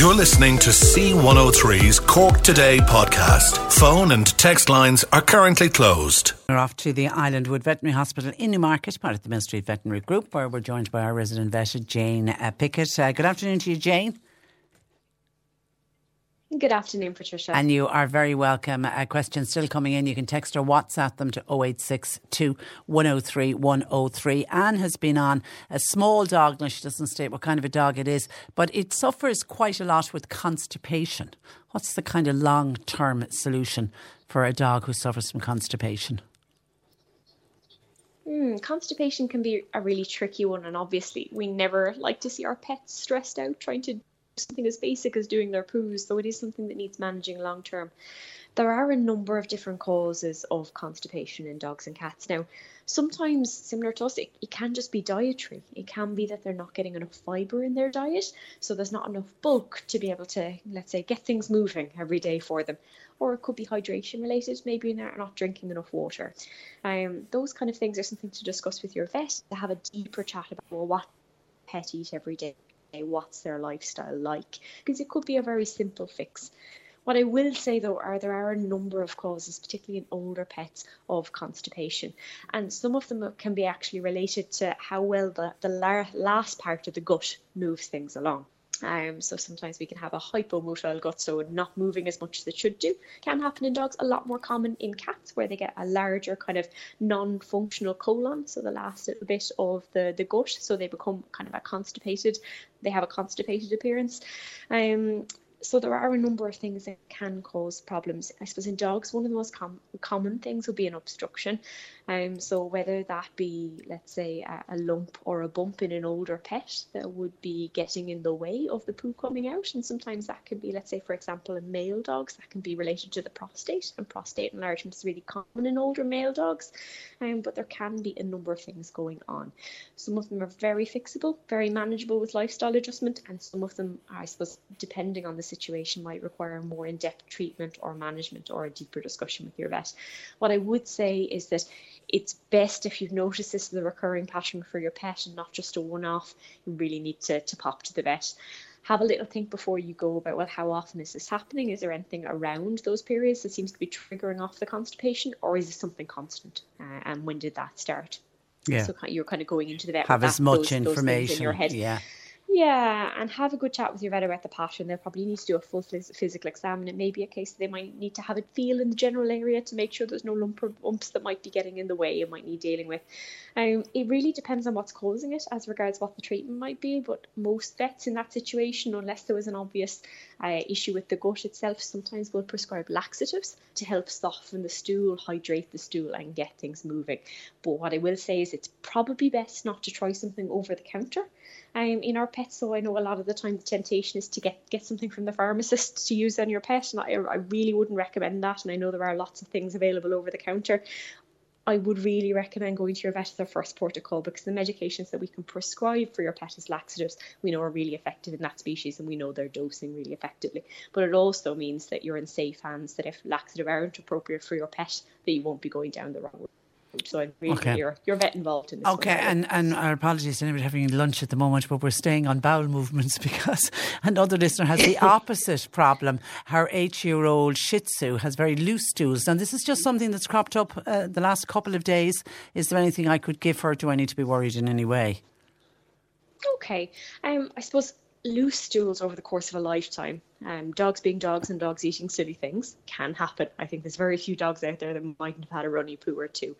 You're listening to C103's Cork Today podcast. Phone and text lines are currently closed. We're off to the Islandwood Veterinary Hospital in Newmarket, part of the Mill Street Veterinary Group, where we're joined by our resident vet, Jane uh, Pickett. Uh, good afternoon to you, Jane. Good afternoon, Patricia. And you are very welcome. Uh, questions still coming in. You can text or WhatsApp them to 0862 103 103. Anne has been on a small dog. Now, she doesn't state what kind of a dog it is, but it suffers quite a lot with constipation. What's the kind of long term solution for a dog who suffers from constipation? Mm, constipation can be a really tricky one, and obviously, we never like to see our pets stressed out trying to something as basic as doing their poos, so it is something that needs managing long term. There are a number of different causes of constipation in dogs and cats. Now, sometimes similar to us, it, it can just be dietary. It can be that they're not getting enough fibre in their diet, so there's not enough bulk to be able to, let's say, get things moving every day for them. Or it could be hydration related, maybe they're not drinking enough water. Um, those kind of things are something to discuss with your vet to have a deeper chat about well, what pet eat every day what's their lifestyle like? Because it could be a very simple fix. What I will say though are there are a number of causes, particularly in older pets, of constipation, and some of them can be actually related to how well the, the last part of the gut moves things along. Um, so sometimes we can have a hypomotile gut, so not moving as much as it should do. Can happen in dogs, a lot more common in cats, where they get a larger kind of non-functional colon, so the last little bit of the, the gut, so they become kind of a constipated, they have a constipated appearance. Um, so there are a number of things that can cause problems. I suppose in dogs, one of the most com- common things would be an obstruction. Um, so whether that be, let's say, a, a, lump or a bump in an older pet that would be getting in the way of the poo coming out, and sometimes that could be, let's say, for example, in male dogs, that can be related to the prostate, and prostate enlargement is really common in older male dogs. Um, but there can be a number of things going on. Some of them are very fixable, very manageable with lifestyle adjustment, and some of them, I suppose, depending on the situation, might require more in-depth treatment or management or a deeper discussion with your vet. What I would say is that it's best if you've noticed this is a recurring pattern for your pet and not just a one off, you really need to, to pop to the vet. Have a little think before you go about, well, how often is this happening? Is there anything around those periods that seems to be triggering off the constipation, or is it something constant? Uh, and when did that start? Yeah. So you're kind of going into the vet. Have as that, much those, information. Those in your head. Yeah. Yeah, and have a good chat with your vet about the pattern. They'll probably need to do a full physical exam, and it may be a case that they might need to have it feel in the general area to make sure there's no lump or bumps that might be getting in the way and might need dealing with. Um, it really depends on what's causing it as regards what the treatment might be, but most vets in that situation, unless there was an obvious uh, issue with the gut itself, sometimes will prescribe laxatives to help soften the stool, hydrate the stool, and get things moving. But what I will say is it's probably best not to try something over the counter um, in our pets. So I know a lot of the time the temptation is to get get something from the pharmacist to use on your pet, and I, I really wouldn't recommend that. And I know there are lots of things available over the counter. I would really recommend going to your vet as their first call because the medications that we can prescribe for your pet as laxatives we know are really effective in that species and we know they're dosing really effectively. But it also means that you're in safe hands that if laxative aren't appropriate for your pet, that you won't be going down the wrong road. So I'm really okay. your, your vet involved in this. Okay, and, and our apologies to anybody having lunch at the moment, but we're staying on bowel movements because another listener has the opposite problem. Her eight year old Shih Tzu has very loose stools. And this is just something that's cropped up uh, the last couple of days. Is there anything I could give her? Do I need to be worried in any way? Okay. Um, I suppose loose stools over the course of a lifetime, um, dogs being dogs and dogs eating silly things, can happen. I think there's very few dogs out there that mightn't have had a runny poo or two.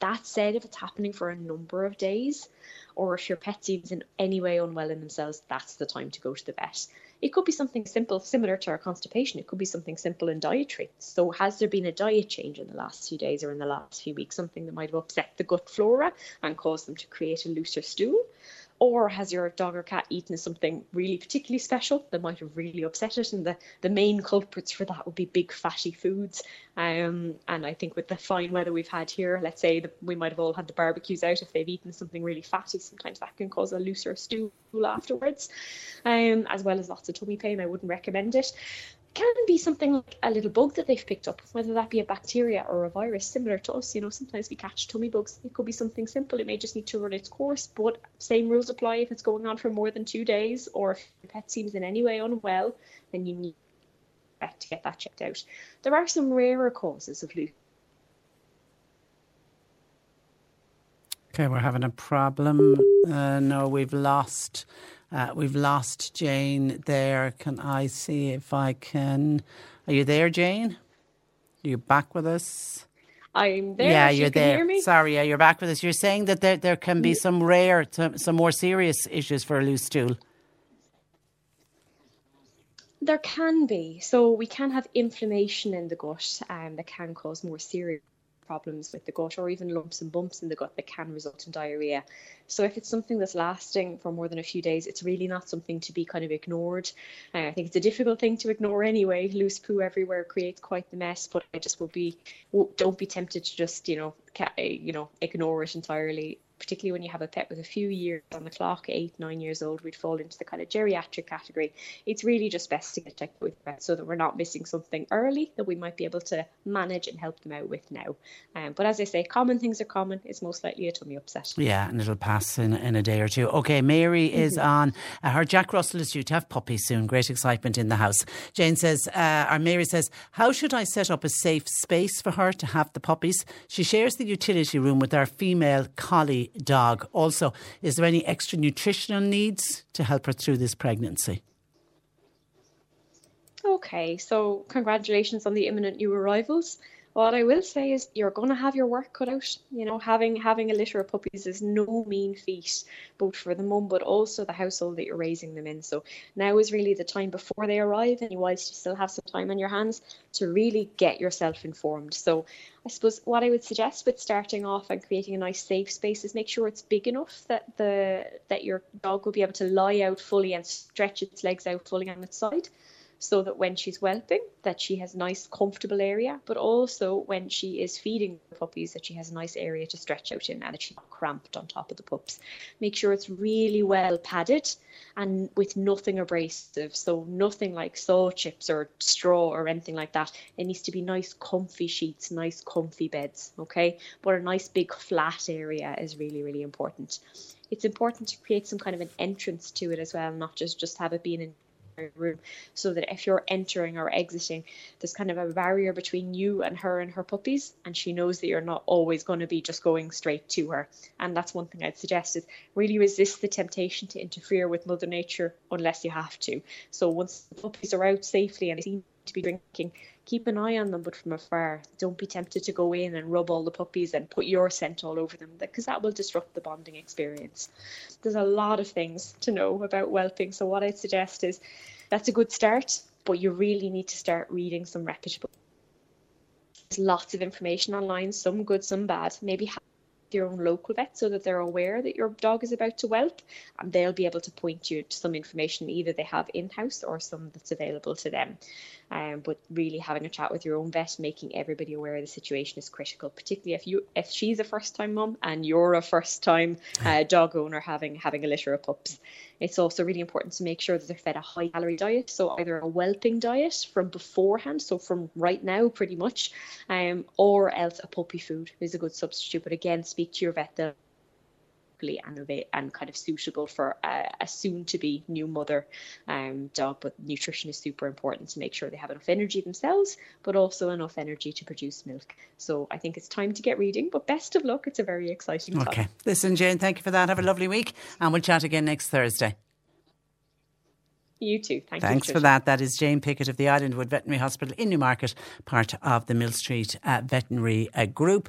That said, if it's happening for a number of days, or if your pet seems in any way unwell in themselves, that's the time to go to the vet. It could be something simple, similar to our constipation. It could be something simple in dietary. So, has there been a diet change in the last few days or in the last few weeks? Something that might have upset the gut flora and caused them to create a looser stool? Or has your dog or cat eaten something really particularly special that might have really upset it? And the, the main culprits for that would be big fatty foods. Um, and I think with the fine weather we've had here, let's say that we might have all had the barbecues out. If they've eaten something really fatty, sometimes that can cause a looser stool afterwards, um, as well as lots of tummy pain. I wouldn't recommend it can be something like a little bug that they've picked up, whether that be a bacteria or a virus, similar to us. You know, sometimes we catch tummy bugs. It could be something simple. It may just need to run its course, but same rules apply if it's going on for more than two days or if your pet seems in any way unwell, then you need to get that checked out. There are some rarer causes of lupus. Okay, we're having a problem. Uh, no, we've lost uh, we've lost Jane there. Can I see if I can? Are you there, Jane? Are you back with us? I'm there. Yeah, you're you there. Sorry, yeah, you're back with us. You're saying that there there can be some rare, some, some more serious issues for a loose stool. There can be. So we can have inflammation in the gut, and um, that can cause more serious problems with the gut or even lumps and bumps in the gut that can result in diarrhea. So if it's something that's lasting for more than a few days, it's really not something to be kind of ignored. Uh, I think it's a difficult thing to ignore anyway. Loose poo everywhere creates quite the mess, but I just will be don't be tempted to just you know you know ignore it entirely particularly when you have a pet with a few years on the clock, eight, nine years old, we'd fall into the kind of geriatric category. It's really just best to get checked with vets so that we're not missing something early that we might be able to manage and help them out with now. Um, but as I say, common things are common. It's most likely a tummy upset. Yeah, and it'll pass in, in a day or two. Okay, Mary mm-hmm. is on. Uh, her Jack Russell is due to have puppies soon. Great excitement in the house. Jane says, uh, or Mary says, how should I set up a safe space for her to have the puppies? She shares the utility room with our female collie dog. Also, is there any extra nutritional needs to help her through this pregnancy? Okay, so congratulations on the imminent new arrivals what I will say is you're going to have your work cut out. You know, having having a litter of puppies is no mean feat, both for the mum but also the household that you're raising them in. So now is really the time before they arrive, and whilst you still have some time on your hands to really get yourself informed. So I suppose what I would suggest with starting off and creating a nice safe space is make sure it's big enough that the that your dog will be able to lie out fully and stretch its legs out fully on its side so that when she's whelping that she has a nice comfortable area but also when she is feeding the puppies that she has a nice area to stretch out in and that she's not cramped on top of the pups. Make sure it's really well padded and with nothing abrasive. So nothing like saw chips or straw or anything like that. It needs to be nice comfy sheets nice comfy beds okay? But a nice big flat area is really really important. It's important to create some kind of an entrance to it as well not just just have it being in room so that if you're entering or exiting there's kind of a barrier between you and her and her puppies and she knows that you're not always going to be just going straight to her. And that's one thing i'd suggest is really resist the temptation to interfere with mother nature unless you have to. So once the puppies are out safely and they to be drinking. Keep an eye on them but from afar don't be tempted to go in and rub all the puppies and put your scent all over them because that will disrupt the bonding experience. There's a lot of things to know about whelping so what i'd suggest is that's a good start but you really need to start reading some reputable there's lots of information online some good some bad. Maybe have your own local vet so that they're aware that your dog is about to whelp and they'll be able to point you to some information either they have in-house or some that's available to them um, but really having a chat with your own vet making everybody aware of the situation is critical particularly if you if she's a first time mum and you're a first time uh, dog owner having having a litter of pups it's also really important to make sure that they're fed a high calorie diet, so either a whelping diet from beforehand, so from right now pretty much, um, or else a puppy food is a good substitute. But again, speak to your vet. They'll and, and kind of suitable for a, a soon to be new mother um, dog. But nutrition is super important to make sure they have enough energy themselves, but also enough energy to produce milk. So I think it's time to get reading, but best of luck. It's a very exciting time. Okay. Listen, Jane, thank you for that. Have a lovely week, and we'll chat again next Thursday. You too. Thank Thanks you, for that. That is Jane Pickett of the Islandwood Veterinary Hospital in Newmarket, part of the Mill Street uh, Veterinary uh, Group.